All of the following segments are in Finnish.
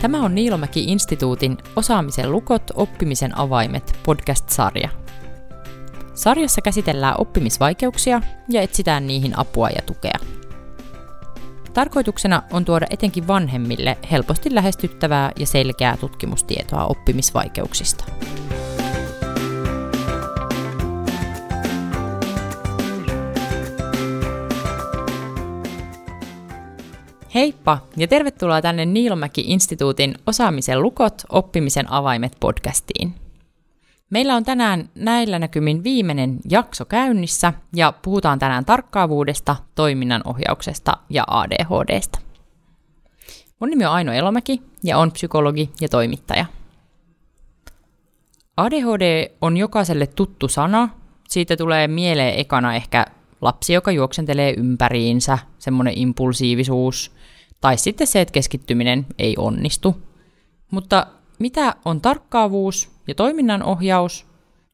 Tämä on Niilomäki-instituutin Osaamisen lukot, oppimisen avaimet podcast-sarja. Sarjassa käsitellään oppimisvaikeuksia ja etsitään niihin apua ja tukea. Tarkoituksena on tuoda etenkin vanhemmille helposti lähestyttävää ja selkeää tutkimustietoa oppimisvaikeuksista. Heippa ja tervetuloa tänne Niilomäki-instituutin Osaamisen lukot, oppimisen avaimet podcastiin. Meillä on tänään näillä näkymin viimeinen jakso käynnissä ja puhutaan tänään tarkkaavuudesta, toiminnan ohjauksesta ja ADHDsta. Mun nimi on Aino Elomäki ja on psykologi ja toimittaja. ADHD on jokaiselle tuttu sana. Siitä tulee mieleen ekana ehkä lapsi, joka juoksentelee ympäriinsä, semmoinen impulsiivisuus, tai sitten se, että keskittyminen ei onnistu. Mutta mitä on tarkkaavuus ja toiminnan ohjaus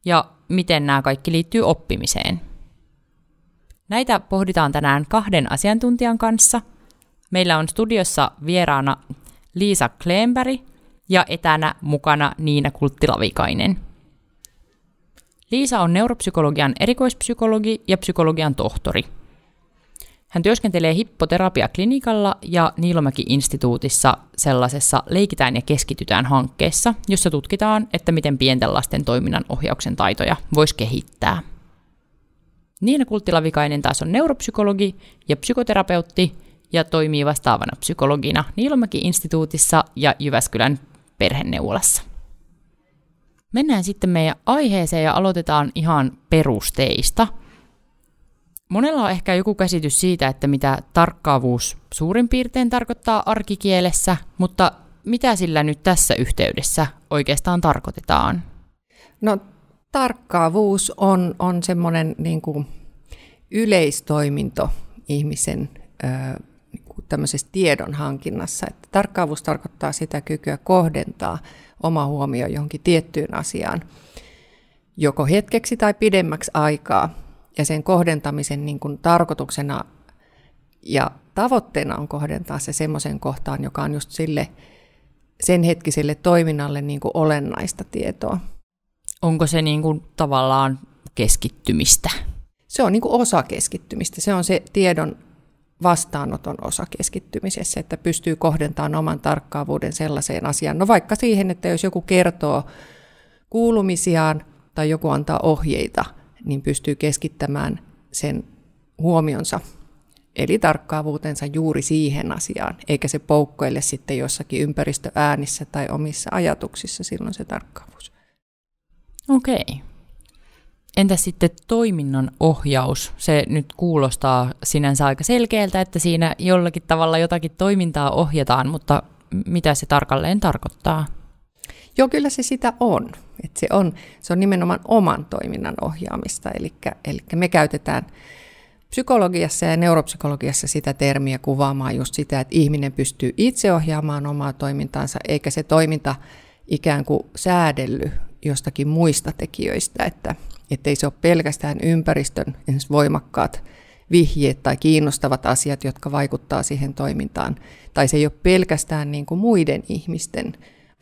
ja miten nämä kaikki liittyy oppimiseen? Näitä pohditaan tänään kahden asiantuntijan kanssa. Meillä on studiossa vieraana Liisa Kleenberg ja etänä mukana Niina Kulttilavikainen. Liisa on neuropsykologian erikoispsykologi ja psykologian tohtori – hän työskentelee hippoterapiaklinikalla ja Niilomäki-instituutissa sellaisessa Leikitään ja keskitytään hankkeessa, jossa tutkitaan, että miten pienten lasten toiminnan ohjauksen taitoja voisi kehittää. Niina Kulttilavikainen taas on neuropsykologi ja psykoterapeutti ja toimii vastaavana psykologina Niilomäki-instituutissa ja Jyväskylän perhenneulassa. Mennään sitten meidän aiheeseen ja aloitetaan ihan perusteista – Monella on ehkä joku käsitys siitä, että mitä tarkkaavuus suurin piirtein tarkoittaa arkikielessä, mutta mitä sillä nyt tässä yhteydessä oikeastaan tarkoitetaan? No tarkkaavuus on, on semmoinen niin kuin yleistoiminto ihmisen niin tämmöisessä tiedon hankinnassa. Että tarkkaavuus tarkoittaa sitä kykyä kohdentaa oma huomio johonkin tiettyyn asiaan, joko hetkeksi tai pidemmäksi aikaa ja sen kohdentamisen niin kuin tarkoituksena ja tavoitteena on kohdentaa se semmoisen kohtaan, joka on just sille sen hetkiselle toiminnalle niin kuin olennaista tietoa. Onko se niin kuin tavallaan keskittymistä? Se on niin kuin osa keskittymistä. Se on se tiedon vastaanoton osa keskittymisessä, että pystyy kohdentamaan oman tarkkaavuuden sellaiseen asiaan. No vaikka siihen, että jos joku kertoo kuulumisiaan tai joku antaa ohjeita – niin pystyy keskittämään sen huomionsa, eli tarkkaavuutensa juuri siihen asiaan, eikä se poukkoile sitten jossakin ympäristöäänissä tai omissa ajatuksissa silloin se tarkkaavuus. Okei. Entä sitten toiminnan ohjaus? Se nyt kuulostaa sinänsä aika selkeältä, että siinä jollakin tavalla jotakin toimintaa ohjataan, mutta mitä se tarkalleen tarkoittaa? Joo, kyllä se sitä on. Et se, on se on nimenomaan oman toiminnan ohjaamista, eli, me käytetään psykologiassa ja neuropsykologiassa sitä termiä kuvaamaan just sitä, että ihminen pystyy itse ohjaamaan omaa toimintaansa, eikä se toiminta ikään kuin säädelly jostakin muista tekijöistä, että ei se ole pelkästään ympäristön voimakkaat vihjeet tai kiinnostavat asiat, jotka vaikuttaa siihen toimintaan, tai se ei ole pelkästään niin kuin muiden ihmisten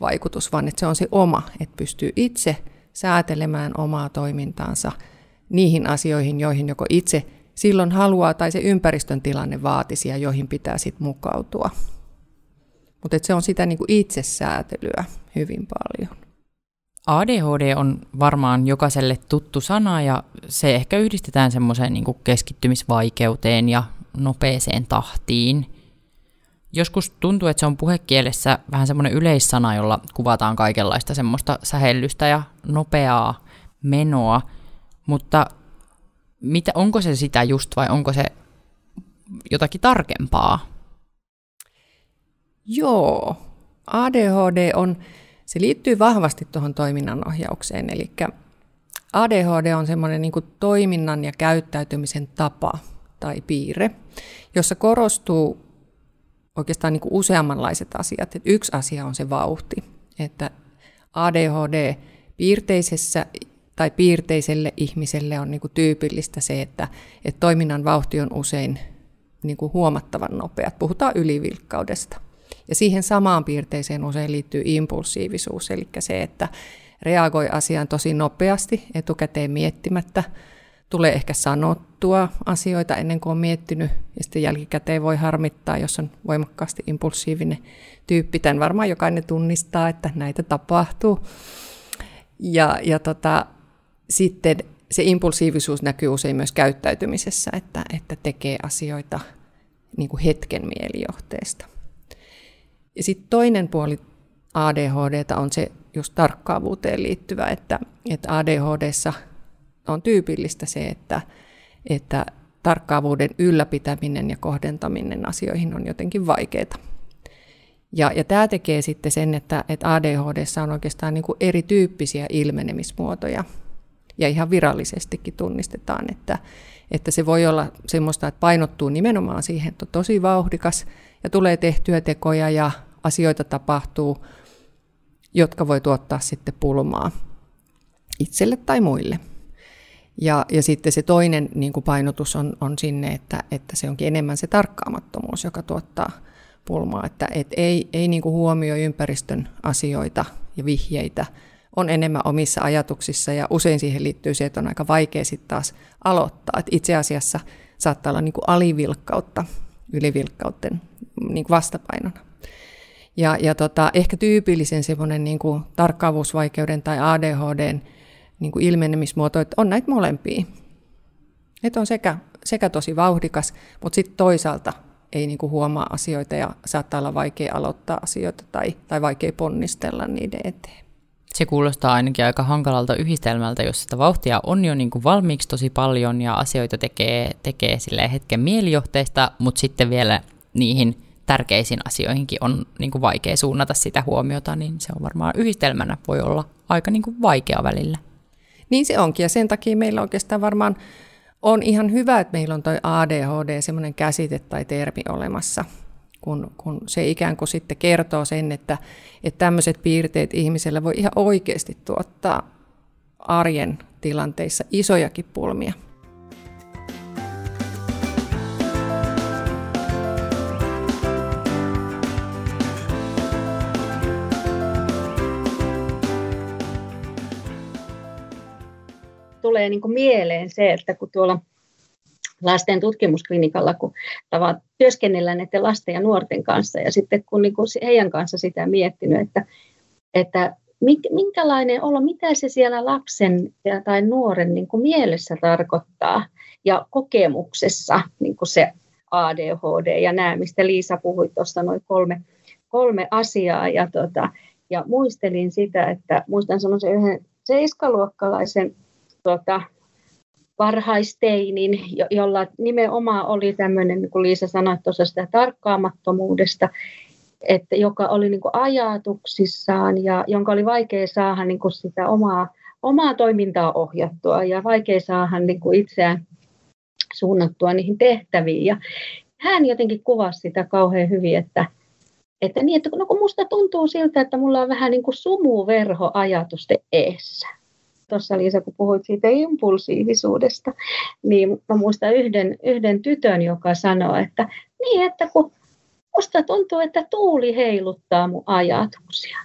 vaikutus, vaan että se on se oma, että pystyy itse säätelemään omaa toimintaansa niihin asioihin, joihin joko itse silloin haluaa tai se ympäristön tilanne vaatisi ja joihin pitää sitten mukautua. Mutta se on sitä niin kuin itsesäätelyä hyvin paljon. ADHD on varmaan jokaiselle tuttu sana ja se ehkä yhdistetään semmoiseen niin keskittymisvaikeuteen ja nopeeseen tahtiin. Joskus tuntuu, että se on puhekielessä vähän semmoinen yleissana, jolla kuvataan kaikenlaista semmoista sähellystä ja nopeaa menoa, mutta mitä, onko se sitä just vai onko se jotakin tarkempaa? Joo, ADHD on, se liittyy vahvasti tuohon toiminnanohjaukseen, eli ADHD on semmoinen niin toiminnan ja käyttäytymisen tapa tai piirre, jossa korostuu oikeastaan niin kuin useammanlaiset asiat. Et yksi asia on se vauhti, että ADHD piirteisessä tai piirteiselle ihmiselle on niin kuin tyypillistä se, että, että toiminnan vauhti on usein niin kuin huomattavan nopea. Puhutaan ylivilkkaudesta. Ja siihen samaan piirteeseen usein liittyy impulsiivisuus, eli se, että reagoi asiaan tosi nopeasti, etukäteen miettimättä, tulee ehkä sanottua asioita ennen kuin on miettinyt, ja sitten jälkikäteen voi harmittaa, jos on voimakkaasti impulsiivinen tyyppi. Tämän varmaan jokainen tunnistaa, että näitä tapahtuu. Ja, ja tota, sitten se impulsiivisuus näkyy usein myös käyttäytymisessä, että, että tekee asioita niin kuin hetken mielijohteesta. Ja sitten toinen puoli ADHD on se just tarkkaavuuteen liittyvä, että, että ADHDssa on tyypillistä se, että, että tarkkaavuuden ylläpitäminen ja kohdentaminen asioihin on jotenkin vaikeaa. Ja, ja tämä tekee sitten sen, että, että ADHD on oikeastaan niin kuin erityyppisiä ilmenemismuotoja. Ja ihan virallisestikin tunnistetaan, että, että se voi olla semmoista, että painottuu nimenomaan siihen, että on tosi vauhdikas ja tulee tehtyä tekoja ja asioita tapahtuu, jotka voi tuottaa sitten pulmaa itselle tai muille. Ja, ja sitten se toinen niin kuin painotus on, on sinne, että, että se onkin enemmän se tarkkaamattomuus, joka tuottaa pulmaa, että et ei, ei niin kuin huomioi ympäristön asioita ja vihjeitä, on enemmän omissa ajatuksissa ja usein siihen liittyy se, että on aika vaikea sitten taas aloittaa. Et itse asiassa saattaa olla niin kuin alivilkkautta ylivilkkautten niin kuin vastapainona. Ja, ja tota, ehkä tyypillisen semmoinen niin kuin tarkkaavuusvaikeuden tai ADHDn niin kuin ilmenemismuoto, että on näitä molempia. Että on sekä, sekä tosi vauhdikas, mutta sitten toisaalta ei niin kuin huomaa asioita ja saattaa olla vaikea aloittaa asioita tai, tai vaikea ponnistella niiden eteen. Se kuulostaa ainakin aika hankalalta yhdistelmältä, jos sitä vauhtia on jo niin kuin valmiiksi tosi paljon ja asioita tekee, tekee hetken mielijohteista, mutta sitten vielä niihin tärkeisiin asioihinkin on niin kuin vaikea suunnata sitä huomiota, niin se on varmaan yhdistelmänä voi olla aika niin kuin vaikea välillä. Niin se onkin, ja sen takia meillä oikeastaan varmaan on ihan hyvä, että meillä on tuo ADHD, semmoinen käsite tai termi olemassa, kun, kun se ikään kuin sitten kertoo sen, että, että tämmöiset piirteet ihmisellä voi ihan oikeasti tuottaa arjen tilanteissa isojakin pulmia. Tulee niin mieleen se, että kun tuolla lasten tutkimusklinikalla, kun tavat työskennellään näiden lasten ja nuorten kanssa, ja sitten kun niin kuin heidän kanssa sitä miettinyt, että, että minkälainen olo, mitä se siellä lapsen tai nuoren niin kuin mielessä tarkoittaa ja kokemuksessa niin kuin se ADHD ja nämä, mistä Liisa puhui tuossa noin kolme, kolme asiaa ja, tota, ja muistelin sitä, että muistan semmoisen yhden seiskaluokkalaisen tuota, varhaisteinin, jo, jolla nimenomaan oli tämmöinen, niin kuin Liisa sanoi tuossa sitä tarkkaamattomuudesta, että joka oli niin kuin ajatuksissaan ja jonka oli vaikea saada niin kuin sitä omaa, omaa toimintaa ohjattua ja vaikea saada niin kuin itseään suunnattua niihin tehtäviin. Ja hän jotenkin kuvasi sitä kauhean hyvin, että, että, niin, että no kun musta tuntuu siltä, että mulla on vähän niin kuin sumuverho ajatusten eessä tuossa Liisa, kun puhuit siitä impulsiivisuudesta, niin mä muistan yhden, yhden tytön, joka sanoi, että niin, että kun musta tuntuu, että tuuli heiluttaa mun ajatuksia.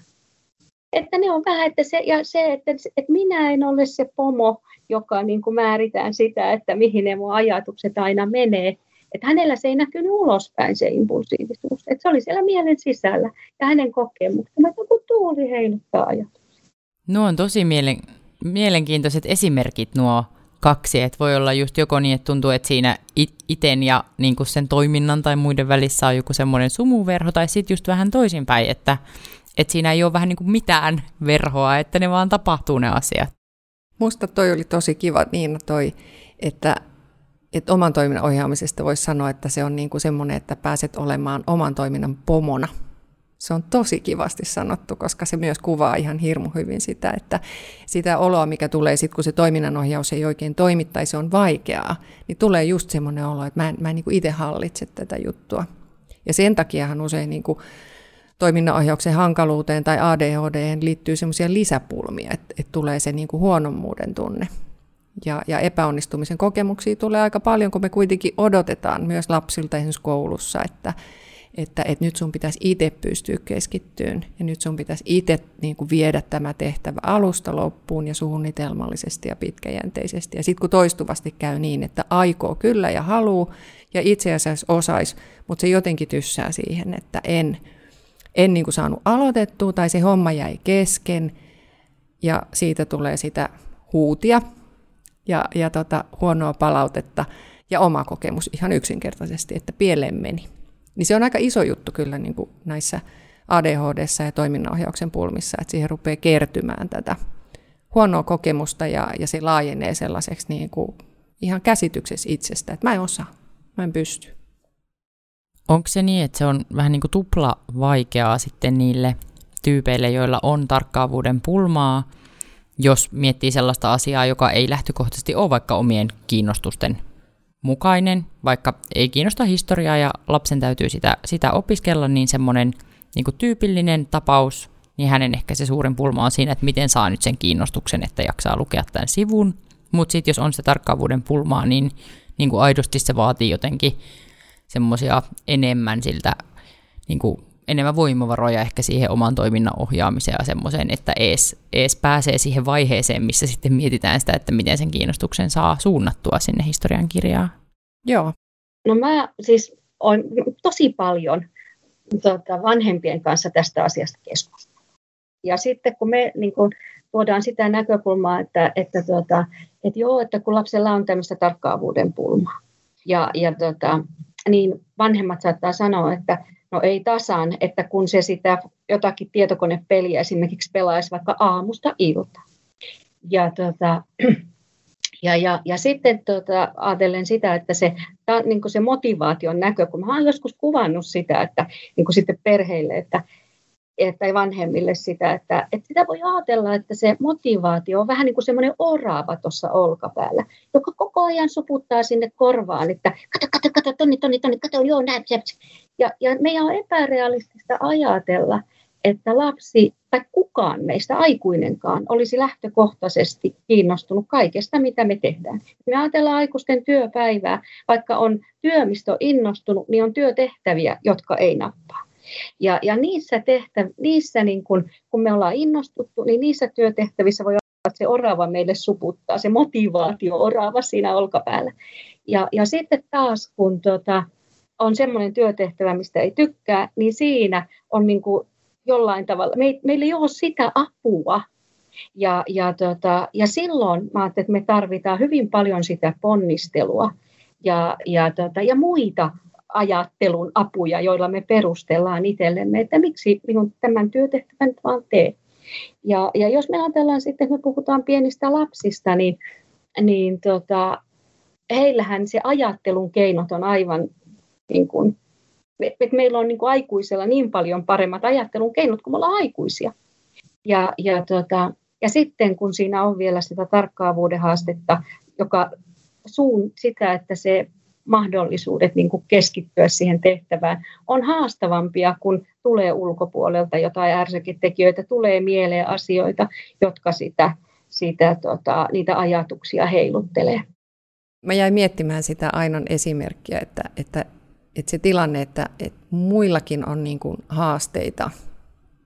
Että ne on vähän, että se, ja se, että, että minä en ole se pomo, joka niin kuin määritään sitä, että mihin ne mun ajatukset aina menee. Että hänellä se ei näkynyt ulospäin se impulsiivisuus. Että se oli siellä mielen sisällä ja hänen kokemuksensa, että kun tuuli heiluttaa ajatuksia. No on tosi mielen, mielenkiintoiset esimerkit nuo kaksi, että voi olla just joko niin, että tuntuu, että siinä iten ja niin kuin sen toiminnan tai muiden välissä on joku semmoinen sumuverho, tai sitten just vähän toisinpäin, että, että siinä ei ole vähän niin kuin mitään verhoa, että ne vaan tapahtuu ne asiat. Musta toi oli tosi kiva, niin toi, että, että oman toiminnan ohjaamisesta voisi sanoa, että se on niin kuin semmoinen, että pääset olemaan oman toiminnan pomona – se on tosi kivasti sanottu, koska se myös kuvaa ihan hirmu hyvin sitä, että sitä oloa, mikä tulee sitten, kun se toiminnanohjaus ei oikein toimi tai se on vaikeaa, niin tulee just semmoinen olo, että mä en, mä en niin itse hallitse tätä juttua. Ja sen takiahan usein niin kuin toiminnanohjauksen hankaluuteen tai ADHD liittyy semmoisia lisäpulmia, että, että tulee se niin kuin huonommuuden tunne. Ja, ja epäonnistumisen kokemuksia tulee aika paljon, kun me kuitenkin odotetaan myös lapsilta esimerkiksi koulussa, että, että, että nyt sun pitäisi itse pystyä keskittyyn ja nyt sun pitäisi itse niin kuin viedä tämä tehtävä alusta loppuun ja suunnitelmallisesti ja pitkäjänteisesti. Ja sitten kun toistuvasti käy niin, että aikoo kyllä ja haluu ja itse asiassa osaisi, mutta se jotenkin tyssää siihen, että en, en niin kuin saanut aloitettua tai se homma jäi kesken ja siitä tulee sitä huutia ja, ja tota, huonoa palautetta ja oma kokemus ihan yksinkertaisesti, että pieleen meni. Niin se on aika iso juttu kyllä niin kuin näissä ADHD ja toiminnanohjauksen pulmissa, että siihen rupeaa kertymään tätä huonoa kokemusta ja, ja se laajenee sellaiseksi niin kuin ihan käsityksessä itsestä, että mä en osaa, mä en pysty. Onko se niin, että se on vähän niin kuin tupla vaikeaa sitten niille tyypeille, joilla on tarkkaavuuden pulmaa, jos miettii sellaista asiaa, joka ei lähtökohtaisesti ole vaikka omien kiinnostusten mukainen, vaikka ei kiinnosta historiaa ja lapsen täytyy sitä, sitä opiskella, niin semmoinen niin tyypillinen tapaus, niin hänen ehkä se suurin pulma on siinä, että miten saa nyt sen kiinnostuksen, että jaksaa lukea tämän sivun. Mutta sitten jos on sitä tarkkaavuuden pulmaa, niin, niin kuin aidosti se vaatii jotenkin semmoisia enemmän siltä niin kuin enemmän voimavaroja ehkä siihen oman toiminnan ohjaamiseen ja semmoiseen, että ees, ees pääsee siihen vaiheeseen, missä sitten mietitään sitä, että miten sen kiinnostuksen saa suunnattua sinne historian kirjaan. Joo. No mä siis on tosi paljon tota, vanhempien kanssa tästä asiasta keskustelua. Ja sitten kun me niin kun, tuodaan sitä näkökulmaa, että, että, tota, että joo, että kun lapsella on tämmöistä tarkkaavuuden pulmaa, ja, ja tota, niin vanhemmat saattaa sanoa, että No ei tasan, että kun se sitä jotakin tietokonepeliä esimerkiksi pelaisi vaikka aamusta ilta. Ja, tota, ja, ja, ja sitten tota, ajatellen sitä, että se, ta, niin se motivaation näkökulma, mä olen joskus kuvannut sitä, että niin sitten perheille, että, että vanhemmille sitä, että, että sitä voi ajatella, että se motivaatio on vähän niin kuin semmoinen oraava tuossa olkapäällä, joka koko ajan suputtaa sinne korvaan, että kato, kato, kato, tonni, tonni, tonni, kato, joo, näin, ja, ja meidän on epärealistista ajatella, että lapsi tai kukaan meistä aikuinenkaan olisi lähtökohtaisesti kiinnostunut kaikesta, mitä me tehdään. Me ajatellaan aikuisten työpäivää, vaikka on työmisto innostunut, niin on työtehtäviä, jotka ei nappaa. Ja, ja niissä, tehtäv- niissä niin kun, kun me ollaan innostuttu, niin niissä työtehtävissä voi olla, että se orava meille suputtaa, se motivaatio orava siinä olkapäällä. Ja, ja sitten taas, kun tota, on semmoinen työtehtävä, mistä ei tykkää, niin siinä on niin kuin jollain tavalla, me, meillä ei ole sitä apua. Ja, ja, tota, ja silloin mä ajattelin, että me tarvitaan hyvin paljon sitä ponnistelua ja, ja, tota, ja muita ajattelun apuja, joilla me perustellaan itsellemme, että miksi minun tämän työtehtävän vaan tee. Ja, ja jos me ajatellaan sitten, että me puhutaan pienistä lapsista, niin, niin tota, heillähän se ajattelun keinot on aivan niin kuin, että meillä on niin kuin aikuisella niin paljon paremmat ajattelun keinot kuin me ollaan aikuisia. Ja, ja, tota, ja sitten kun siinä on vielä sitä tarkkaavuuden haastetta, joka suun sitä, että se mahdollisuudet niin kuin keskittyä siihen tehtävään on haastavampia, kun tulee ulkopuolelta jotain ärsyketekijöitä, tulee mieleen asioita, jotka sitä, sitä, tota, niitä ajatuksia heiluttelee. Mä jäin miettimään sitä Ainon esimerkkiä, että, että että se tilanne, että, että muillakin on niin kuin haasteita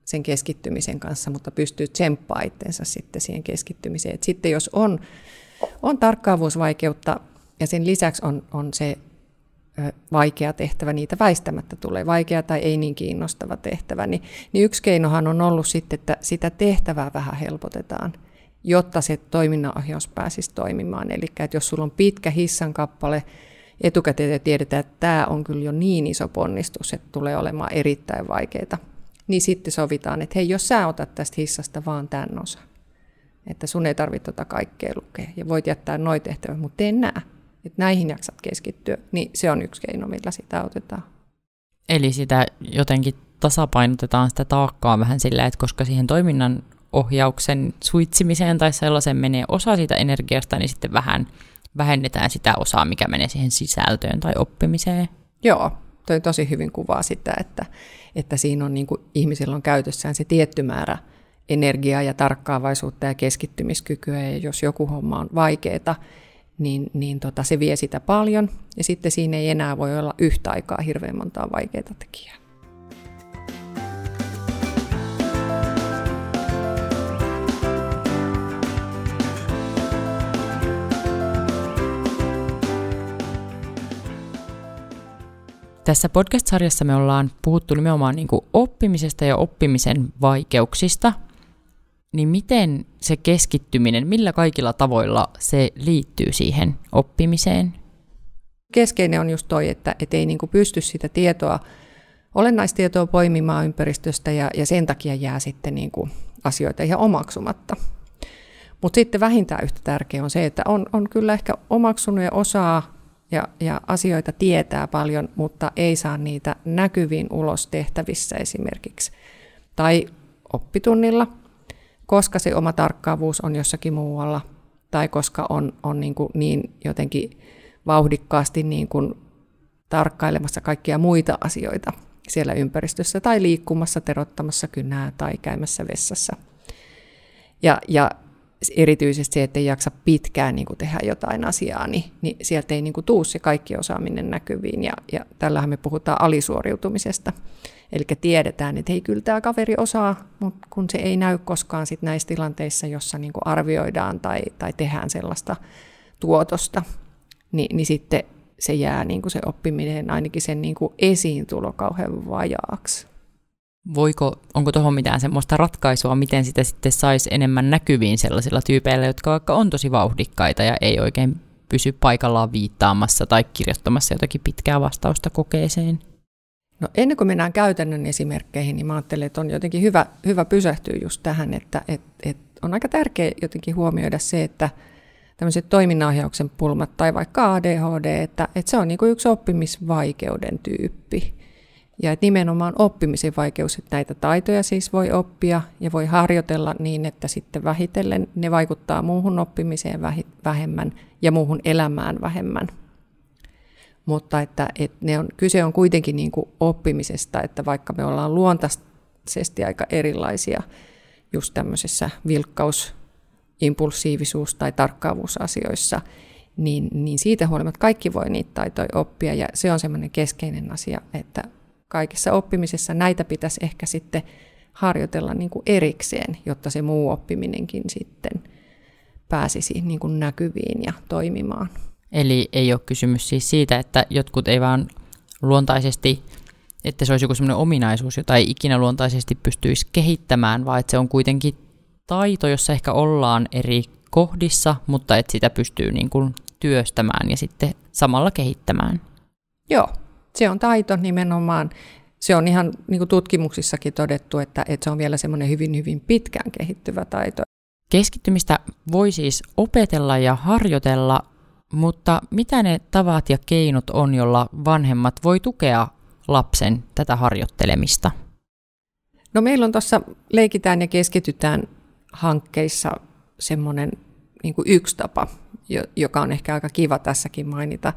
sen keskittymisen kanssa, mutta pystyy tsemppaa itsensä sitten siihen keskittymiseen. Et sitten jos on, on tarkkaavuusvaikeutta ja sen lisäksi on, on se vaikea tehtävä, niitä väistämättä tulee, vaikea tai ei niin kiinnostava tehtävä, niin, niin yksi keinohan on ollut sitten, että sitä tehtävää vähän helpotetaan, jotta se toiminnanohjaus pääsisi toimimaan. Eli että jos sulla on pitkä hissan kappale, etukäteen tiedetään, että tämä on kyllä jo niin iso ponnistus, että tulee olemaan erittäin vaikeaa, niin sitten sovitaan, että hei, jos sä otat tästä hissasta vaan tämän osa, että sun ei tarvitse tota kaikkea lukea ja voit jättää noin tehtävät, mutta tee nää, että näihin jaksat keskittyä, niin se on yksi keino, millä sitä autetaan. Eli sitä jotenkin tasapainotetaan sitä taakkaa vähän sillä, että koska siihen toiminnan ohjauksen suitsimiseen tai sellaisen menee osa siitä energiasta, niin sitten vähän vähennetään sitä osaa, mikä menee siihen sisältöön tai oppimiseen. Joo, toi tosi hyvin kuvaa sitä, että, että siinä on niin kuin, ihmisillä on käytössään se tietty määrä energiaa ja tarkkaavaisuutta ja keskittymiskykyä, ja jos joku homma on vaikeaa, niin, niin tota, se vie sitä paljon. Ja sitten siinä ei enää voi olla yhtä aikaa hirveän montaa vaikeaa tekijää. Tässä podcast-sarjassa me ollaan puhuttu nimenomaan niin oppimisesta ja oppimisen vaikeuksista. Niin miten se keskittyminen, millä kaikilla tavoilla se liittyy siihen oppimiseen? Keskeinen on just toi, että et ei niin pysty sitä tietoa, olennaistietoa poimimaan ympäristöstä ja, ja sen takia jää sitten niin asioita ihan omaksumatta. Mutta sitten vähintään yhtä tärkeää on se, että on, on kyllä ehkä omaksunut ja osaa ja, ja asioita tietää paljon, mutta ei saa niitä näkyviin ulos tehtävissä esimerkiksi. Tai oppitunnilla, koska se oma tarkkaavuus on jossakin muualla, tai koska on, on niin, kuin niin jotenkin vauhdikkaasti niin kuin tarkkailemassa kaikkia muita asioita siellä ympäristössä, tai liikkumassa, terottamassa kynää tai käymässä vessassa. Ja, ja erityisesti se, että ei jaksa pitkään niin kuin tehdä jotain asiaa, niin, niin sieltä ei niin kuin tuu se kaikki osaaminen näkyviin. Ja, ja tällähän me puhutaan alisuoriutumisesta. Eli tiedetään, että hei, kyllä tämä kaveri osaa, mutta kun se ei näy koskaan sit näissä tilanteissa, jossa niin arvioidaan tai, tai tehdään sellaista tuotosta, niin, niin sitten se jää niin se oppiminen ainakin sen niin esiintulo kauhean vajaaksi voiko, onko tuohon mitään semmoista ratkaisua, miten sitä sitten saisi enemmän näkyviin sellaisilla tyypeillä, jotka vaikka on tosi vauhdikkaita ja ei oikein pysy paikallaan viittaamassa tai kirjoittamassa jotakin pitkää vastausta kokeeseen? No ennen kuin mennään käytännön esimerkkeihin, niin mä ajattelen, että on jotenkin hyvä, hyvä pysähtyä just tähän, että et, et on aika tärkeää jotenkin huomioida se, että tämmöiset toiminnanohjauksen pulmat tai vaikka ADHD, että, että se on niin kuin yksi oppimisvaikeuden tyyppi. Ja että nimenomaan oppimisen vaikeus, että näitä taitoja siis voi oppia ja voi harjoitella niin, että sitten vähitellen ne vaikuttaa muuhun oppimiseen vähemmän ja muuhun elämään vähemmän. Mutta että, että ne on, kyse on kuitenkin niin kuin oppimisesta, että vaikka me ollaan luontaisesti aika erilaisia just tämmöisessä vilkkaus, impulsiivisuus- tai tarkkaavuusasioissa, niin, niin siitä huolimatta kaikki voi niitä taitoja oppia ja se on semmoinen keskeinen asia, että kaikessa oppimisessa näitä pitäisi ehkä sitten harjoitella niin kuin erikseen, jotta se muu oppiminenkin sitten pääsisi niin kuin näkyviin ja toimimaan. Eli ei ole kysymys siis siitä, että jotkut ei vaan luontaisesti, että se olisi joku sellainen ominaisuus, jota ei ikinä luontaisesti pystyisi kehittämään, vaan että se on kuitenkin taito, jossa ehkä ollaan eri kohdissa, mutta että sitä pystyy niin kuin työstämään ja sitten samalla kehittämään. Joo, se on taito nimenomaan. Se on ihan niin kuin tutkimuksissakin todettu, että, että se on vielä semmoinen hyvin, hyvin pitkään kehittyvä taito. Keskittymistä voi siis opetella ja harjoitella, mutta mitä ne tavat ja keinot on, jolla vanhemmat voi tukea lapsen tätä harjoittelemista? No meillä on tuossa Leikitään ja keskitytään hankkeissa semmoinen niin yksi tapa, joka on ehkä aika kiva tässäkin mainita,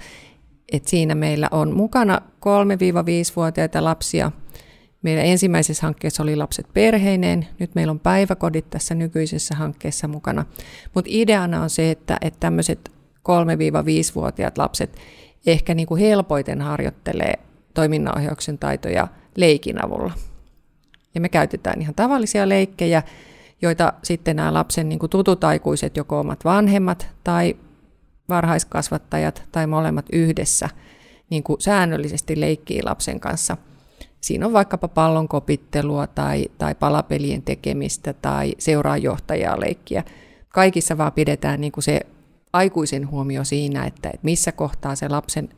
et siinä meillä on mukana 3-5-vuotiaita lapsia. Meidän ensimmäisessä hankkeessa oli lapset perheineen, nyt meillä on päiväkodit tässä nykyisessä hankkeessa mukana. Mutta ideana on se, että, että tämmöiset 3-5-vuotiaat lapset ehkä niin kuin helpoiten harjoittelee toiminnanohjauksen taitoja leikin avulla. Ja me käytetään ihan tavallisia leikkejä, joita sitten nämä lapsen niin kuin tutut aikuiset, joko omat vanhemmat tai varhaiskasvattajat tai molemmat yhdessä niin kuin säännöllisesti leikkii lapsen kanssa. Siinä on vaikkapa pallon kopittelua tai, tai palapelien tekemistä tai seuraa johtajaa leikkiä. Kaikissa vaan pidetään niin kuin se aikuisen huomio siinä, että, missä kohtaa se lapsen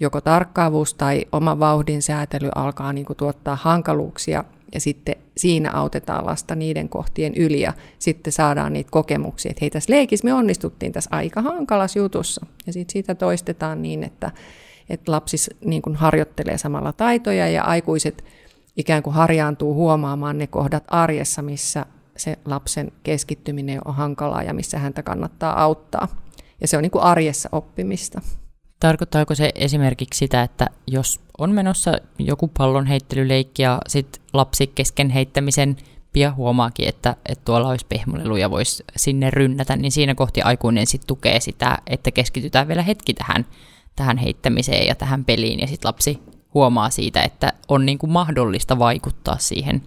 joko tarkkaavuus tai oma vauhdin säätely alkaa niin kuin tuottaa hankaluuksia ja sitten siinä autetaan lasta niiden kohtien yli ja sitten saadaan niitä kokemuksia, että hei tässä leikissä me onnistuttiin tässä aika hankalassa jutussa. Ja sitten siitä toistetaan niin, että, että lapsis niin kuin harjoittelee samalla taitoja ja aikuiset ikään kuin harjaantuu huomaamaan ne kohdat arjessa, missä se lapsen keskittyminen on hankalaa ja missä häntä kannattaa auttaa. Ja se on niin kuin arjessa oppimista. Tarkoittaako se esimerkiksi sitä, että jos on menossa joku pallon heittelyleikki ja sit lapsi kesken heittämisen oppia, huomaakin, että, että tuolla olisi pehmoleluja, voisi sinne rynnätä, niin siinä kohti aikuinen sitten tukee sitä, että keskitytään vielä hetki tähän, tähän heittämiseen ja tähän peliin, ja sitten lapsi huomaa siitä, että on niin kuin mahdollista vaikuttaa siihen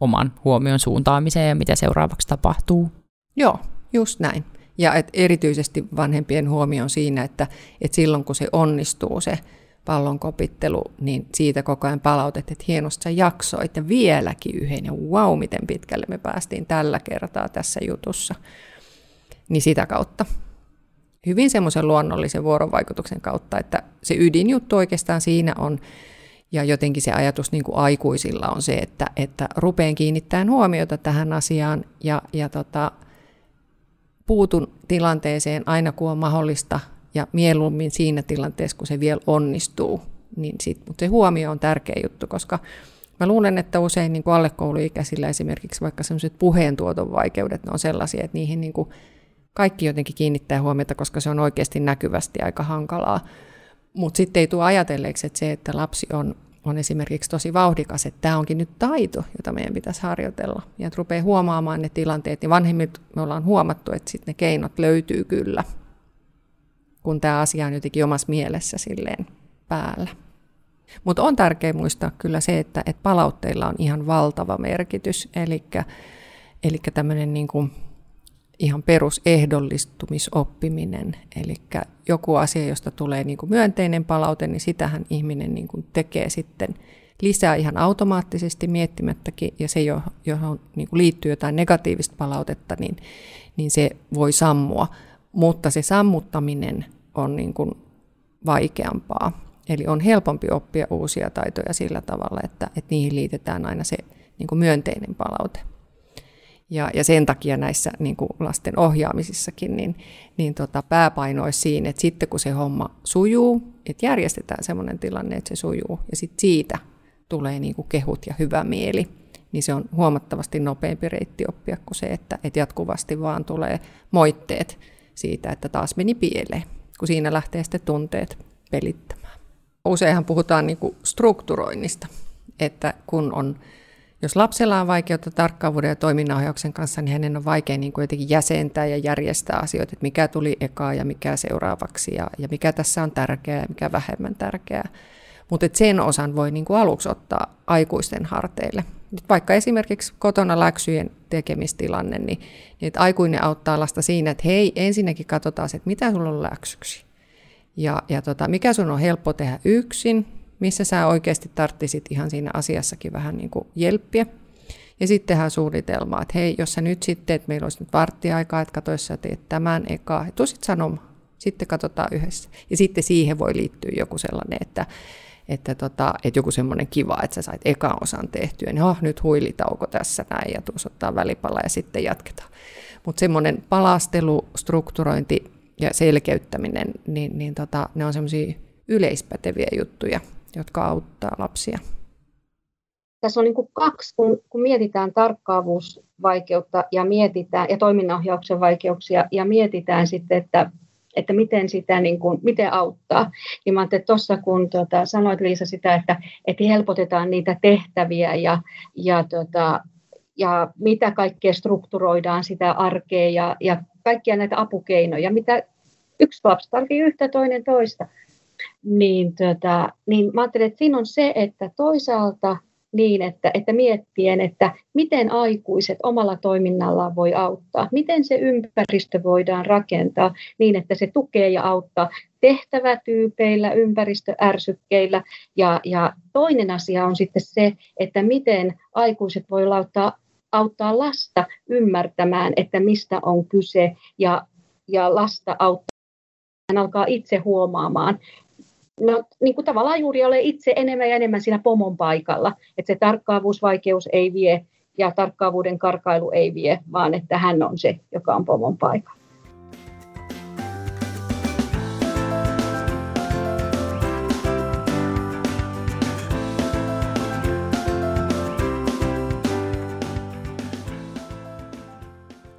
oman huomion suuntaamiseen ja mitä seuraavaksi tapahtuu. Joo, just näin. Ja et erityisesti vanhempien huomioon siinä, että, että silloin kun se onnistuu se pallon kopittelu, niin siitä koko ajan palautet, että hienosti sä jaksoit ja vieläkin yhden ja wow, miten pitkälle me päästiin tällä kertaa tässä jutussa. Niin sitä kautta. Hyvin semmoisen luonnollisen vuorovaikutuksen kautta, että se ydinjuttu oikeastaan siinä on, ja jotenkin se ajatus niin kuin aikuisilla on se, että, että rupeen kiinnittämään huomiota tähän asiaan ja, ja tota, puutun tilanteeseen aina kun on mahdollista ja mieluummin siinä tilanteessa, kun se vielä onnistuu. Niin sit, mutta se huomio on tärkeä juttu, koska mä luulen, että usein niin kuin alle kouluikäisillä esimerkiksi vaikka sellaiset puheentuoton vaikeudet, ne on sellaisia, että niihin niin kuin kaikki jotenkin kiinnittää huomiota, koska se on oikeasti näkyvästi aika hankalaa. Mutta sitten ei tule ajatelleeksi, että se, että lapsi on, on esimerkiksi tosi vauhdikas, että tämä onkin nyt taito, jota meidän pitäisi harjoitella. Ja että rupeaa huomaamaan ne tilanteet, niin vanhemmilta me ollaan huomattu, että sitten ne keinot löytyy kyllä kun tämä asia on jotenkin omassa mielessä silleen päällä. Mutta on tärkeää muistaa kyllä se, että, että palautteilla on ihan valtava merkitys, eli tämmöinen niin kuin ihan perusehdollistumisoppiminen, eli joku asia, josta tulee niin kuin myönteinen palaute, niin sitähän ihminen niin kuin tekee sitten lisää ihan automaattisesti miettimättäkin, ja se, johon niin kuin liittyy jotain negatiivista palautetta, niin, niin se voi sammua mutta se sammuttaminen on niin kuin vaikeampaa. Eli on helpompi oppia uusia taitoja sillä tavalla, että, että niihin liitetään aina se niin kuin myönteinen palaute. Ja, ja sen takia näissä niin kuin lasten ohjaamisissakin niin, niin tota, pääpaino olisi siinä, että sitten kun se homma sujuu, että järjestetään sellainen tilanne, että se sujuu, ja sitten siitä tulee niin kuin kehut ja hyvä mieli, niin se on huomattavasti nopeampi reitti oppia kuin se, että, että jatkuvasti vaan tulee moitteet siitä, että taas meni pieleen, kun siinä lähtee sitten tunteet pelittämään. Useinhan puhutaan niin kuin strukturoinnista, että kun on, jos lapsella on vaikeutta tarkkaavuuden ja toiminnanohjauksen kanssa, niin hänen on vaikea niin kuin jotenkin jäsentää ja järjestää asioita, että mikä tuli ekaa ja mikä seuraavaksi ja, ja mikä tässä on tärkeää ja mikä vähemmän tärkeää. Mutta sen osan voi niin kuin aluksi ottaa aikuisten harteille. Vaikka esimerkiksi kotona läksyjen tekemistilanne, niin, niin että aikuinen auttaa lasta siinä, että hei, ensinnäkin katsotaan, että mitä sulla on läksyksi. Ja, ja tota, mikä sun on helppo tehdä yksin, missä sä oikeasti tarttisit ihan siinä asiassakin vähän niin kuin jelppiä. Ja sitten tehdään suunnitelmaa, että hei, jos sä nyt sitten, että meillä olisi nyt varttiaikaa, että katso, jos sä teet tämän eka, tuu sitten sanomaan, sitten katsotaan yhdessä. Ja sitten siihen voi liittyä joku sellainen, että, että, tota, että joku semmoinen kiva, että sä sait ekan osan tehtyä, niin oh, nyt huilitauko tässä näin ja tuossa ottaa välipala ja sitten jatketaan. Mutta semmoinen palastelu, strukturointi ja selkeyttäminen, niin, niin tota, ne on semmoisia yleispäteviä juttuja, jotka auttaa lapsia. Tässä on niin kuin kaksi, kun, kun mietitään tarkkaavuusvaikeutta ja mietitään ja toiminnanohjauksen vaikeuksia ja mietitään sitten, että että miten sitä niin kuin, miten auttaa. Niin mä että tuossa kun tota, sanoit Liisa sitä, että, että helpotetaan niitä tehtäviä ja, ja, tota, ja mitä kaikkea strukturoidaan sitä arkea ja, ja kaikkia näitä apukeinoja, mitä yksi lapsi tarvitsee yhtä, toinen toista. Niin, tota, niin mä ajattelen, että siinä on se, että toisaalta niin, että, että miettien, että miten aikuiset omalla toiminnallaan voi auttaa, miten se ympäristö voidaan rakentaa niin, että se tukee ja auttaa tehtävätyypeillä, ympäristöärsykkeillä. Ja, ja toinen asia on sitten se, että miten aikuiset voi auttaa, auttaa lasta ymmärtämään, että mistä on kyse ja, ja lasta auttaa hän alkaa itse huomaamaan, no, niin kuin tavallaan juuri ole itse enemmän ja enemmän siinä pomon paikalla. Että se tarkkaavuusvaikeus ei vie ja tarkkaavuuden karkailu ei vie, vaan että hän on se, joka on pomon paikalla.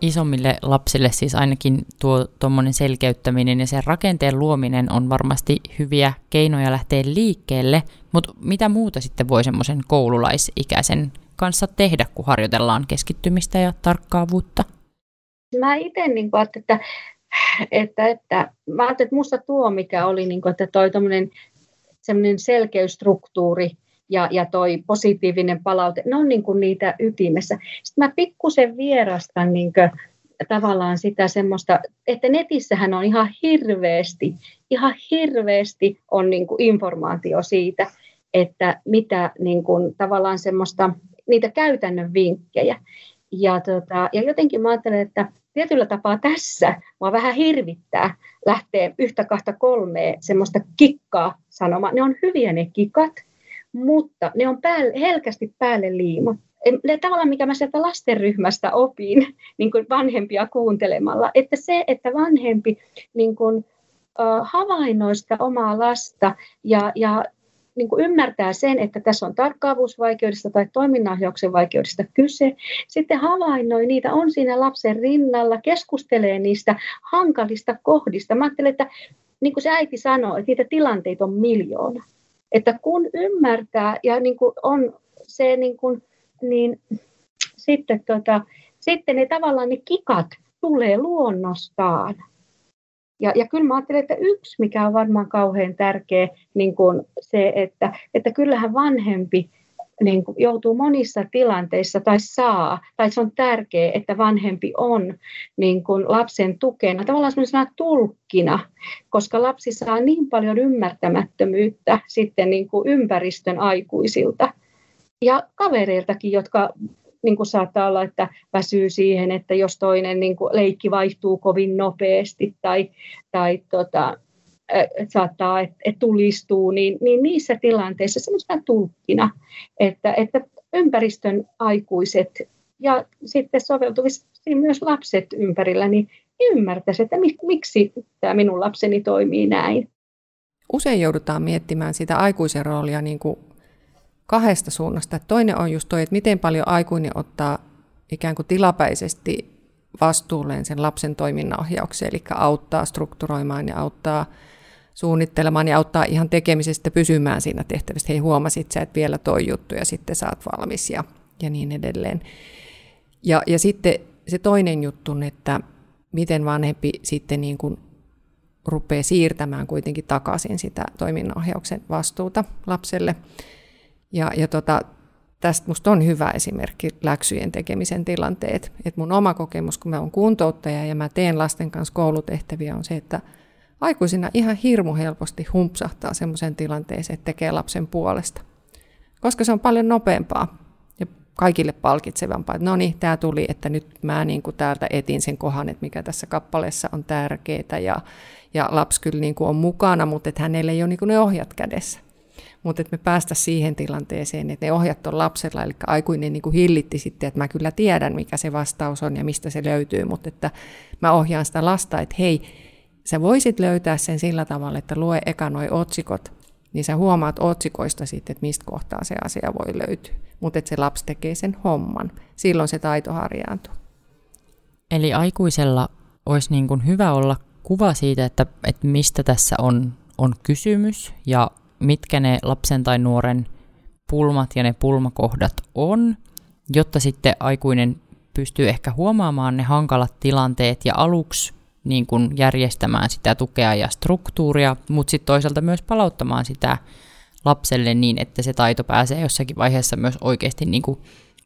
Isommille lapsille siis ainakin tuo tuommoinen selkeyttäminen ja sen rakenteen luominen on varmasti hyviä keinoja lähteä liikkeelle, mutta mitä muuta sitten voi semmoisen koululaisikäisen kanssa tehdä, kun harjoitellaan keskittymistä ja tarkkaavuutta? Mä itse niin ajattelin, että, että, että, mä ajattelin, että musta tuo, mikä oli, niin kuin, että toi semmoinen selkeysstruktuuri ja, ja toi positiivinen palaute, ne on niin kuin niitä ytimessä. Sitten mä pikkusen vierastan niin kuin, tavallaan sitä semmoista, että netissähän on ihan hirveästi, ihan hirveästi on niin kuin informaatio siitä, että mitä niin kuin, tavallaan semmoista, niitä käytännön vinkkejä. Ja, tota, ja jotenkin mä ajattelen, että tietyllä tapaa tässä mua vähän hirvittää lähteä yhtä, kahta, kolmea semmoista kikkaa sanomaan. Ne on hyviä ne kikat, mutta ne on päälle, helkästi päälle liimat. Ne tavallaan, mikä mä sieltä lastenryhmästä opin niin kuin vanhempia kuuntelemalla, että se, että vanhempi niin kuin, havainnoista omaa lasta ja, ja niin kuin ymmärtää sen, että tässä on tarkkaavuusvaikeudesta tai toiminnanohjauksen vaikeudesta kyse. Sitten havainnoi niitä, on siinä lapsen rinnalla, keskustelee niistä hankalista kohdista. Mä ajattelen, että niin kuin se äiti sanoi, että niitä tilanteita on miljoona. Että kun ymmärtää ja niin kuin on se, niin, kuin, niin sitten, tota, sitten ne tavallaan ne kikat tulee luonnostaan. Ja, ja kyllä mä ajattelen, että yksi, mikä on varmaan kauhean tärkeä, niin kuin se, että, että kyllähän vanhempi niin kuin joutuu monissa tilanteissa tai saa, tai se on tärkeää, että vanhempi on niin kuin lapsen tukena, tavallaan sellaisena tulkkina, koska lapsi saa niin paljon ymmärtämättömyyttä sitten niin kuin ympäristön aikuisilta ja kavereiltakin, jotka niin kuin saattaa olla, että väsyy siihen, että jos toinen niin kuin leikki vaihtuu kovin nopeasti tai, tai tota, saattaa, että et tulistuu, niin, niin niissä tilanteissa semmoisena tulkkina, että, että ympäristön aikuiset ja sitten soveltuvissa myös lapset ympärillä, niin ymmärtäisi, että miksi tämä minun lapseni toimii näin. Usein joudutaan miettimään sitä aikuisen roolia niin kuin kahdesta suunnasta. Toinen on just toi, että miten paljon aikuinen ottaa ikään kuin tilapäisesti vastuulleen sen lapsen toiminnanohjauksen, eli auttaa strukturoimaan ja auttaa suunnittelemaan ja auttaa ihan tekemisestä pysymään siinä tehtävässä. Hei, huomasit sä, että vielä toi juttu ja sitten saat valmis ja, ja niin edelleen. Ja, ja sitten se toinen juttu, että miten vanhempi sitten niin kuin rupeaa siirtämään kuitenkin takaisin sitä toiminnanohjauksen vastuuta lapselle. Ja, ja tota, tästä musta on hyvä esimerkki läksyjen tekemisen tilanteet. Et mun oma kokemus, kun mä oon kuntouttaja ja mä teen lasten kanssa koulutehtäviä, on se, että aikuisina ihan hirmu helposti humpsahtaa semmoisen tilanteeseen, että tekee lapsen puolesta. Koska se on paljon nopeampaa ja kaikille palkitsevampaa. No niin, tämä tuli, että nyt mä niin kuin täältä etin sen kohan, että mikä tässä kappaleessa on tärkeää ja, ja lapsi kyllä niin kuin on mukana, mutta että hänellä ei ole niin kuin ne ohjat kädessä. Mutta että me päästä siihen tilanteeseen, että ne ohjat on lapsella, eli aikuinen niin kuin hillitti sitten, että mä kyllä tiedän, mikä se vastaus on ja mistä se löytyy, mutta että mä ohjaan sitä lasta, että hei, sä voisit löytää sen sillä tavalla, että lue eka noi otsikot, niin sä huomaat otsikoista sitten, että mistä kohtaa se asia voi löytyä. Mutta että se lapsi tekee sen homman. Silloin se taito harjaantuu. Eli aikuisella olisi niin kuin hyvä olla kuva siitä, että, että mistä tässä on, on kysymys ja mitkä ne lapsen tai nuoren pulmat ja ne pulmakohdat on, jotta sitten aikuinen pystyy ehkä huomaamaan ne hankalat tilanteet ja aluksi niin kuin järjestämään sitä tukea ja struktuuria, mutta sitten toisaalta myös palauttamaan sitä lapselle niin, että se taito pääsee jossakin vaiheessa myös oikeasti niin kuin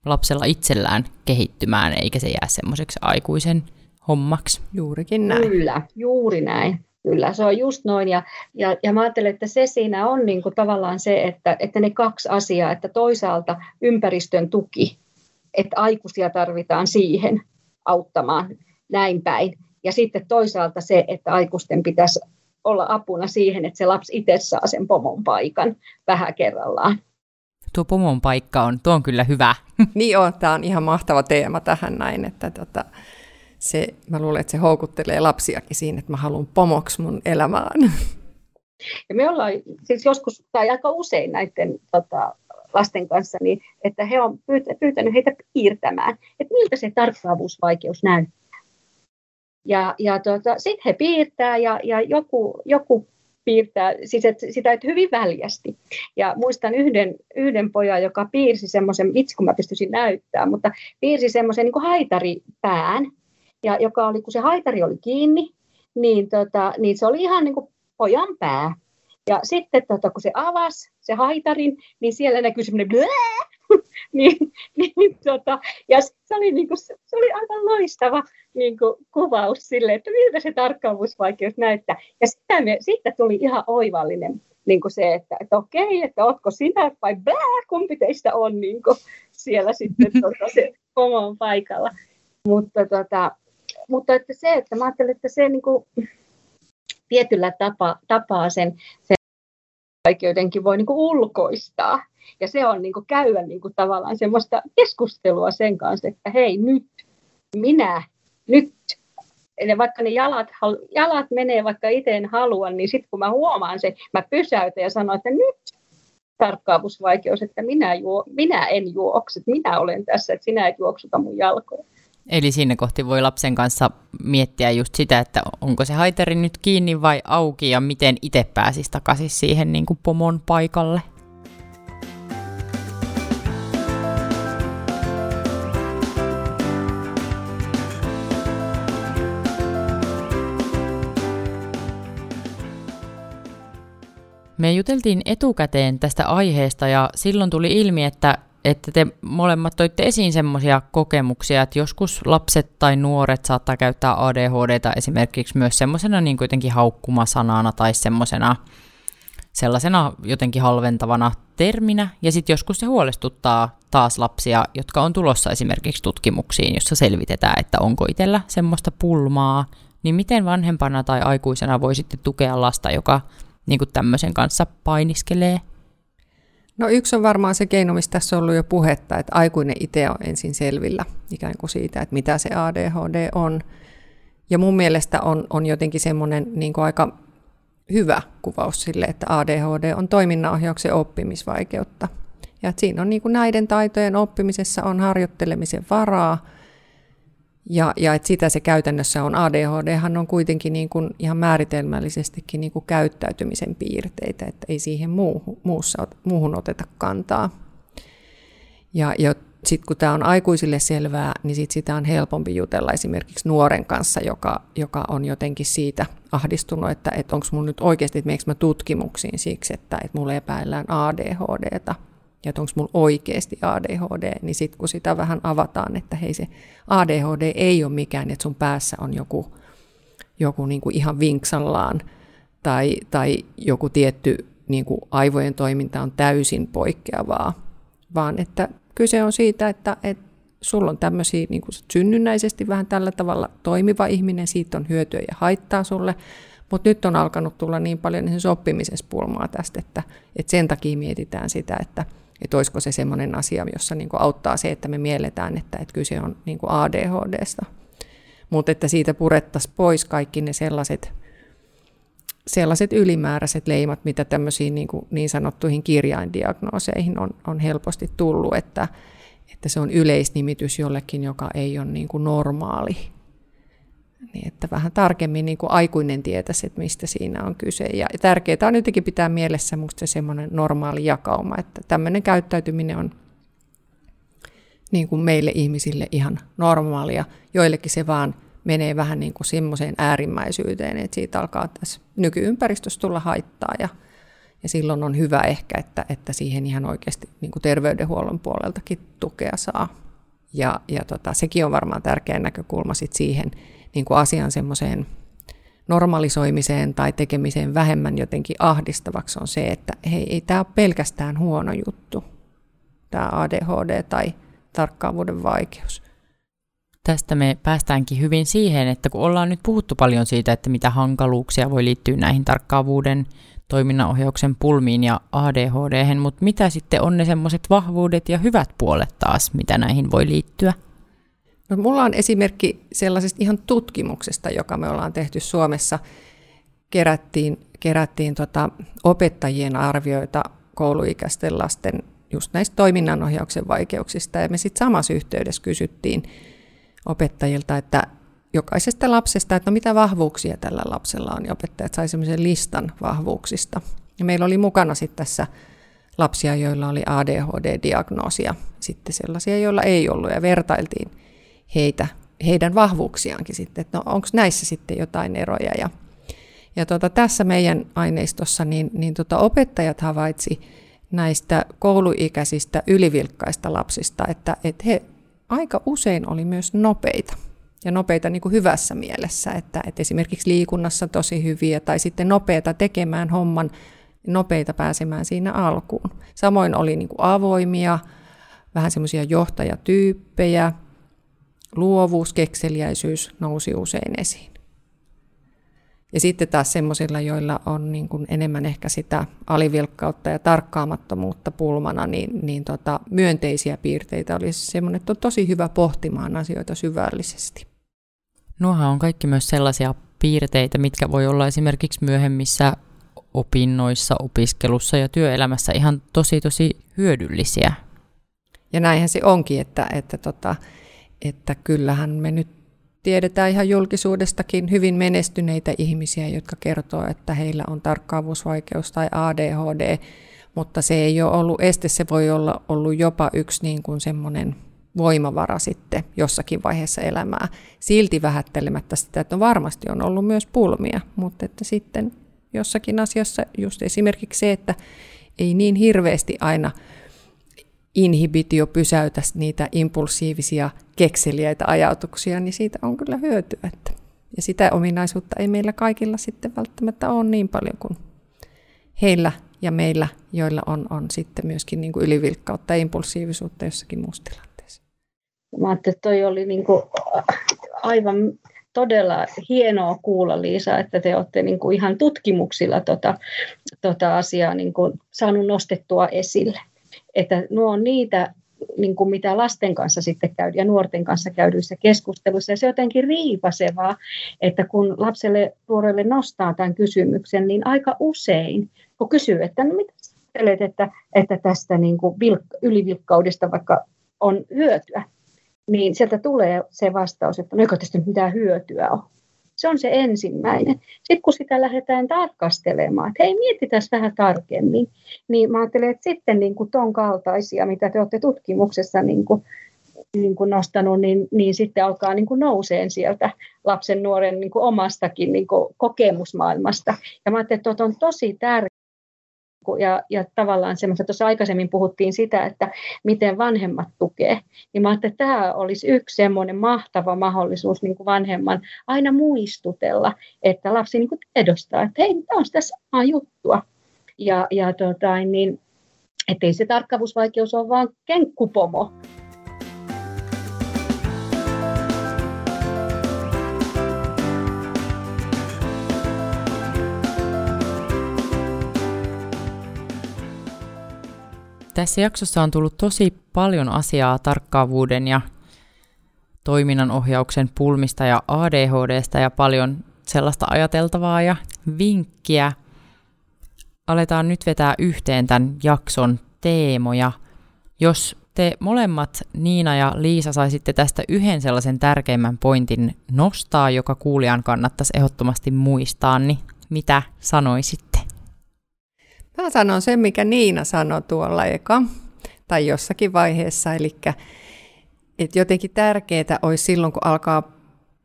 lapsella itsellään kehittymään, eikä se jää semmoiseksi aikuisen hommaksi. Juurikin näin. Kyllä, juuri näin. Kyllä, se on just noin. Ja, ja, ja mä ajattelen, että se siinä on niin kuin tavallaan se, että, että ne kaksi asiaa, että toisaalta ympäristön tuki, että aikuisia tarvitaan siihen auttamaan näin päin. Ja sitten toisaalta se, että aikuisten pitäisi olla apuna siihen, että se lapsi itse saa sen pomon paikan vähän kerrallaan. Tuo pomon paikka on, tuo on kyllä hyvä. niin on, tämä on ihan mahtava teema tähän näin, että tota, se, mä luulen, että se houkuttelee lapsiakin siinä, että mä haluan pomoksi mun elämään. Ja me ollaan siis joskus, tai aika usein näiden tota, lasten kanssa, niin että he on pyytänyt heitä piirtämään, että miltä se tarkkaavuusvaikeus näyttää. Ja, ja tota, sitten he piirtää ja, ja joku, joku piirtää, siis et, sitä et hyvin väljästi. Ja muistan yhden, yhden pojan, joka piirsi semmoisen, vitsi kun mä pystyisin näyttämään, mutta piirsi semmoisen niin haitaripään, ja joka oli, kun se haitari oli kiinni, niin, tota, niin se oli ihan niin kuin pojan pää. Ja sitten tota, kun se avasi se haitarin, niin siellä näkyi semmoinen niin, niin, tota, ja se oli, niin kuin, se oli aivan loistava niin kuin, kuvaus sille, että miltä se tarkkaavuusvaikeus näyttää. Ja sitä me, siitä tuli ihan oivallinen niin kuin se, että, että okei, että ootko sinä vai blää, kumpi teistä on niin kuin, siellä sitten tota, se oma paikalla. Mutta, tota, mutta että se, että mä ajattelen, että se niin kuin, tietyllä tapa, tapaa sen, sen vaikeudenkin voi niin kuin ulkoistaa. Ja se on niin kuin käydä niin kuin tavallaan semmoista keskustelua sen kanssa, että hei nyt, minä, nyt. Eli vaikka ne jalat, jalat menee, vaikka itse en halua, niin sitten kun mä huomaan sen, mä pysäytän ja sanon, että nyt tarkkaavuusvaikeus, että minä, juo, minä en juokse, minä olen tässä, että sinä et juoksuta mun jalkoja. Eli siinä kohti voi lapsen kanssa miettiä just sitä, että onko se haitari nyt kiinni vai auki ja miten itse pääsisi takaisin siihen niin kuin pomon paikalle. Me juteltiin etukäteen tästä aiheesta ja silloin tuli ilmi, että että te molemmat toitte esiin semmoisia kokemuksia, että joskus lapset tai nuoret saattaa käyttää ADHDta esimerkiksi myös semmoisena niin jotenkin haukkumasanana tai semmoisena sellaisena jotenkin halventavana terminä, ja sitten joskus se huolestuttaa taas lapsia, jotka on tulossa esimerkiksi tutkimuksiin, jossa selvitetään, että onko itsellä semmoista pulmaa, niin miten vanhempana tai aikuisena voi sitten tukea lasta, joka niin tämmöisen kanssa painiskelee? No yksi on varmaan se keino, mistä tässä on ollut jo puhetta, että aikuinen itse on ensin selvillä ikään kuin siitä, että mitä se ADHD on. Ja mun mielestä on, on jotenkin semmoinen niin aika hyvä kuvaus sille, että ADHD on toiminnanohjauksen oppimisvaikeutta. Ja että siinä on niin kuin näiden taitojen oppimisessa on harjoittelemisen varaa – ja, ja että sitä se käytännössä on. ADHD on kuitenkin niin kuin ihan määritelmällisestikin niin kuin käyttäytymisen piirteitä, että ei siihen muuhun, muussa, muuhun oteta kantaa. Ja, ja sitten kun tämä on aikuisille selvää, niin sit sitä on helpompi jutella esimerkiksi nuoren kanssa, joka, joka on jotenkin siitä ahdistunut, että, että onko mun nyt oikeasti, että mä tutkimuksiin siksi, että, että mulle epäillään ADHDta – ja että onko mulla oikeasti ADHD, niin sitten kun sitä vähän avataan, että hei se ADHD ei ole mikään, että sun päässä on joku, joku niin kuin ihan vinksallaan tai, tai joku tietty niin kuin aivojen toiminta on täysin poikkeavaa, vaan että kyse on siitä, että, että sulla on tämmöisiä niin kuin synnynnäisesti vähän tällä tavalla toimiva ihminen, siitä on hyötyä ja haittaa sulle, mutta nyt on alkanut tulla niin paljon niin oppimisessa pulmaa tästä, että, että sen takia mietitään sitä, että – että olisiko se semmoinen asia, jossa niin kuin auttaa se, että me mielletään, että, että kyse on niin kuin ADHDsta. Mutta että siitä purettaisiin pois kaikki ne sellaiset, sellaiset ylimääräiset leimat, mitä tämmöisiin niin, kuin niin sanottuihin kirjaindiagnooseihin on, on helposti tullut, että, että se on yleisnimitys jollekin, joka ei ole niin kuin normaali niin että vähän tarkemmin niin kuin aikuinen tietäisi, että mistä siinä on kyse. Ja tärkeää on jotenkin pitää mielessä musta semmoinen normaali jakauma, että tämmöinen käyttäytyminen on niin kuin meille ihmisille ihan normaalia. Joillekin se vaan menee vähän niin kuin semmoiseen äärimmäisyyteen, että siitä alkaa tässä nykyympäristössä tulla haittaa ja, ja silloin on hyvä ehkä, että, että siihen ihan oikeasti niin kuin terveydenhuollon puoleltakin tukea saa. Ja, ja tota, sekin on varmaan tärkeä näkökulma sit siihen, niin kuin asian semmoiseen normalisoimiseen tai tekemiseen vähemmän jotenkin ahdistavaksi on se, että hei, ei tämä ole pelkästään huono juttu, tämä ADHD tai tarkkaavuuden vaikeus. Tästä me päästäänkin hyvin siihen, että kun ollaan nyt puhuttu paljon siitä, että mitä hankaluuksia voi liittyä näihin tarkkaavuuden toiminnanohjauksen pulmiin ja ADHD, mutta mitä sitten on ne semmoiset vahvuudet ja hyvät puolet taas, mitä näihin voi liittyä? No, mulla on esimerkki sellaisesta ihan tutkimuksesta, joka me ollaan tehty Suomessa. Kerättiin, kerättiin tota opettajien arvioita kouluikäisten lasten just näistä toiminnanohjauksen vaikeuksista. Ja me sitten samassa yhteydessä kysyttiin opettajilta, että, jokaisesta lapsesta, että no mitä vahvuuksia tällä lapsella on, ja opettajat sai semmoisen listan vahvuuksista. Ja meillä oli mukana sitten tässä lapsia, joilla oli ADHD-diagnoosia, sitten sellaisia, joilla ei ollut, ja vertailtiin heitä, heidän vahvuuksiaankin sitten, että no onko näissä sitten jotain eroja. Ja, ja tuota, tässä meidän aineistossa niin, niin tuota, opettajat havaitsi näistä kouluikäisistä ylivilkkaista lapsista, että, että he aika usein oli myös nopeita ja nopeita niin kuin hyvässä mielessä, että, että esimerkiksi liikunnassa tosi hyviä tai sitten nopeita tekemään homman, nopeita pääsemään siinä alkuun. Samoin oli niin kuin avoimia, vähän semmoisia johtajatyyppejä, luovuus, kekseliäisyys nousi usein esiin. Ja sitten taas semmoisilla, joilla on niin kuin enemmän ehkä sitä alivilkkautta ja tarkkaamattomuutta pulmana, niin, niin tota, myönteisiä piirteitä olisi semmoinen, että on tosi hyvä pohtimaan asioita syvällisesti. Nuohan on kaikki myös sellaisia piirteitä, mitkä voi olla esimerkiksi myöhemmissä opinnoissa, opiskelussa ja työelämässä ihan tosi tosi hyödyllisiä. Ja näinhän se onkin, että, että, tota, että kyllähän me nyt tiedetään ihan julkisuudestakin hyvin menestyneitä ihmisiä, jotka kertoo, että heillä on tarkkaavuusvaikeus tai ADHD, mutta se ei ole ollut este, se voi olla ollut jopa yksi niin kuin semmoinen voimavara sitten jossakin vaiheessa elämää. Silti vähättelemättä sitä, että varmasti on ollut myös pulmia, mutta että sitten jossakin asiassa just esimerkiksi se, että ei niin hirveästi aina inhibitio pysäytä niitä impulsiivisia kekseliäitä ajatuksia, niin siitä on kyllä hyötyä. Ja sitä ominaisuutta ei meillä kaikilla sitten välttämättä ole niin paljon kuin heillä ja meillä, joilla on, on sitten myöskin niin kuin ylivilkkautta ja impulsiivisuutta jossakin muussa tilanteessa. Mä ajattelin, että toi oli niin kuin aivan todella hienoa kuulla, Liisa, että te olette niin kuin ihan tutkimuksilla tota, tota asiaa niin kuin saanut nostettua esille että nuo on niitä, niin kuin mitä lasten kanssa sitten käy ja nuorten kanssa käydyissä keskusteluissa. Ja se on jotenkin riipasevaa, että kun lapselle nuorelle nostaa tämän kysymyksen, niin aika usein, kun kysyy, että no mitä ajattelet, että, että tästä niin kuin vilk- ylivilkkaudesta vaikka on hyötyä, niin sieltä tulee se vastaus, että no eikö tästä mitään hyötyä ole. Se on se ensimmäinen. Sitten kun sitä lähdetään tarkastelemaan, että hei, mietitään vähän tarkemmin, niin mä ajattelen, että sitten niin kuin ton kaltaisia, mitä te olette tutkimuksessa niin kuin, niin kuin nostanut, niin, niin sitten alkaa niin kuin nouseen sieltä lapsen nuoren niin kuin omastakin niin kuin kokemusmaailmasta. Ja mä ajattelen, että on tosi tärkeää, ja, ja tavallaan semmoista, tuossa aikaisemmin puhuttiin sitä, että miten vanhemmat tukee, niin mä että tämä olisi yksi semmoinen mahtava mahdollisuus niin kuin vanhemman aina muistutella, että lapsi niin kuin tiedostaa, että hei, tämä on sitä samaa juttua. Ja, ja tota, niin, ettei se tarkkavuusvaikeus ole vaan kenkkupomo, Tässä jaksossa on tullut tosi paljon asiaa tarkkaavuuden ja toiminnan ohjauksen pulmista ja ADHDsta ja paljon sellaista ajateltavaa ja vinkkiä. Aletaan nyt vetää yhteen tämän jakson teemoja. Jos te molemmat, Niina ja Liisa, saisitte tästä yhden sellaisen tärkeimmän pointin nostaa, joka kuulijan kannattaisi ehdottomasti muistaa, niin mitä sanoisitte? Mä sanon sen, mikä Niina sanoi tuolla eka, tai jossakin vaiheessa, eli että jotenkin tärkeää olisi silloin, kun alkaa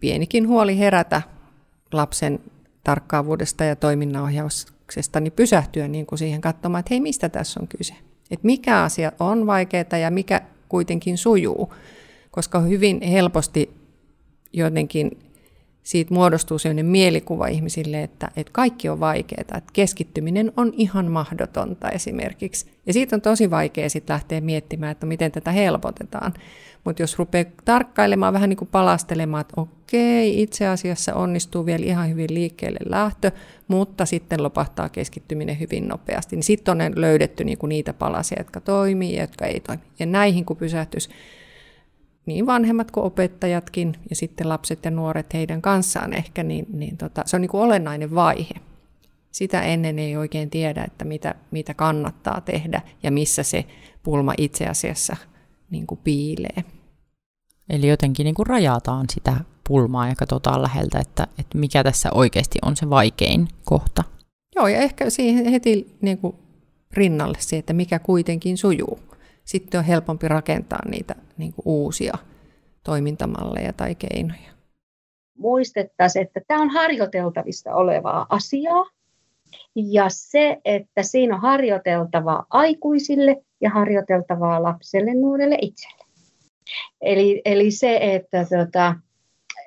pienikin huoli herätä lapsen tarkkaavuudesta ja toiminnanohjauksesta, niin pysähtyä niin kuin siihen katsomaan, että hei, mistä tässä on kyse? Että mikä asia on vaikeaa ja mikä kuitenkin sujuu, koska hyvin helposti jotenkin siitä muodostuu sellainen mielikuva ihmisille, että, että kaikki on vaikeaa, että keskittyminen on ihan mahdotonta esimerkiksi. Ja siitä on tosi vaikea sitten lähteä miettimään, että miten tätä helpotetaan. Mutta jos rupeaa tarkkailemaan, vähän niin kuin palastelemaan, että okei, itse asiassa onnistuu vielä ihan hyvin liikkeelle lähtö, mutta sitten lopahtaa keskittyminen hyvin nopeasti, niin sitten on löydetty niin kuin niitä palasia, jotka toimii ja jotka ei toimi. Ja näihin kun pysähtyisi niin vanhemmat kuin opettajatkin ja sitten lapset ja nuoret heidän kanssaan ehkä, niin, niin tota, se on niin kuin olennainen vaihe. Sitä ennen ei oikein tiedä, että mitä, mitä kannattaa tehdä ja missä se pulma itse asiassa niin kuin piilee. Eli jotenkin niin kuin rajataan sitä pulmaa ja katsotaan läheltä, että, että mikä tässä oikeasti on se vaikein kohta. Joo, ja ehkä siihen heti niin kuin rinnalle se, että mikä kuitenkin sujuu. Sitten on helpompi rakentaa niitä niin kuin uusia toimintamalleja tai keinoja. Muistettaisiin, että tämä on harjoiteltavista olevaa asiaa. Ja se, että siinä on harjoiteltavaa aikuisille ja harjoiteltavaa lapselle, nuorelle itselle. Eli, eli se, että, tota,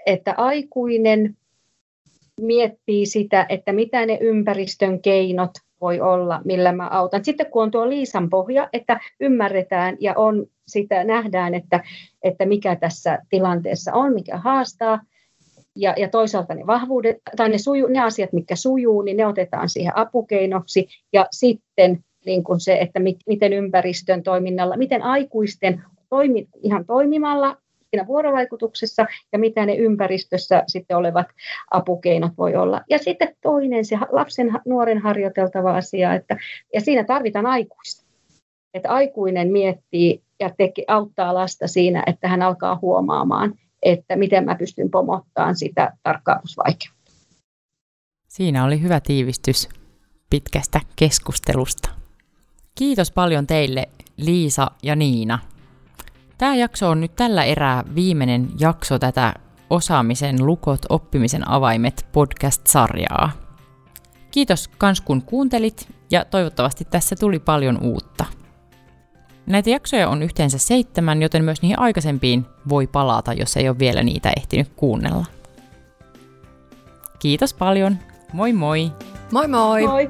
että aikuinen miettii sitä, että mitä ne ympäristön keinot voi olla, millä mä autan. Sitten kun on tuo Liisan pohja, että ymmärretään ja on sitä, nähdään, että, että mikä tässä tilanteessa on, mikä haastaa, ja, ja toisaalta ne vahvuudet, tai ne, suju, ne asiat, mitkä sujuu, niin ne otetaan siihen apukeinoksi, ja sitten niin kuin se, että mi, miten ympäristön toiminnalla, miten aikuisten toimi, ihan toimimalla siinä vuorovaikutuksessa ja mitä ne ympäristössä sitten olevat apukeinot voi olla. Ja sitten toinen, se lapsen, nuoren harjoiteltava asia, että, ja siinä tarvitaan aikuista. Että aikuinen miettii ja teki, auttaa lasta siinä, että hän alkaa huomaamaan, että miten mä pystyn pomottaan sitä tarkkaavuusvaikeutta. Siinä oli hyvä tiivistys pitkästä keskustelusta. Kiitos paljon teille Liisa ja Niina Tämä jakso on nyt tällä erää viimeinen jakso tätä Osaamisen lukot, oppimisen avaimet podcast-sarjaa. Kiitos kans kun kuuntelit ja toivottavasti tässä tuli paljon uutta. Näitä jaksoja on yhteensä seitsemän, joten myös niihin aikaisempiin voi palata, jos ei ole vielä niitä ehtinyt kuunnella. Kiitos paljon. Moi moi! Moi moi! Moi!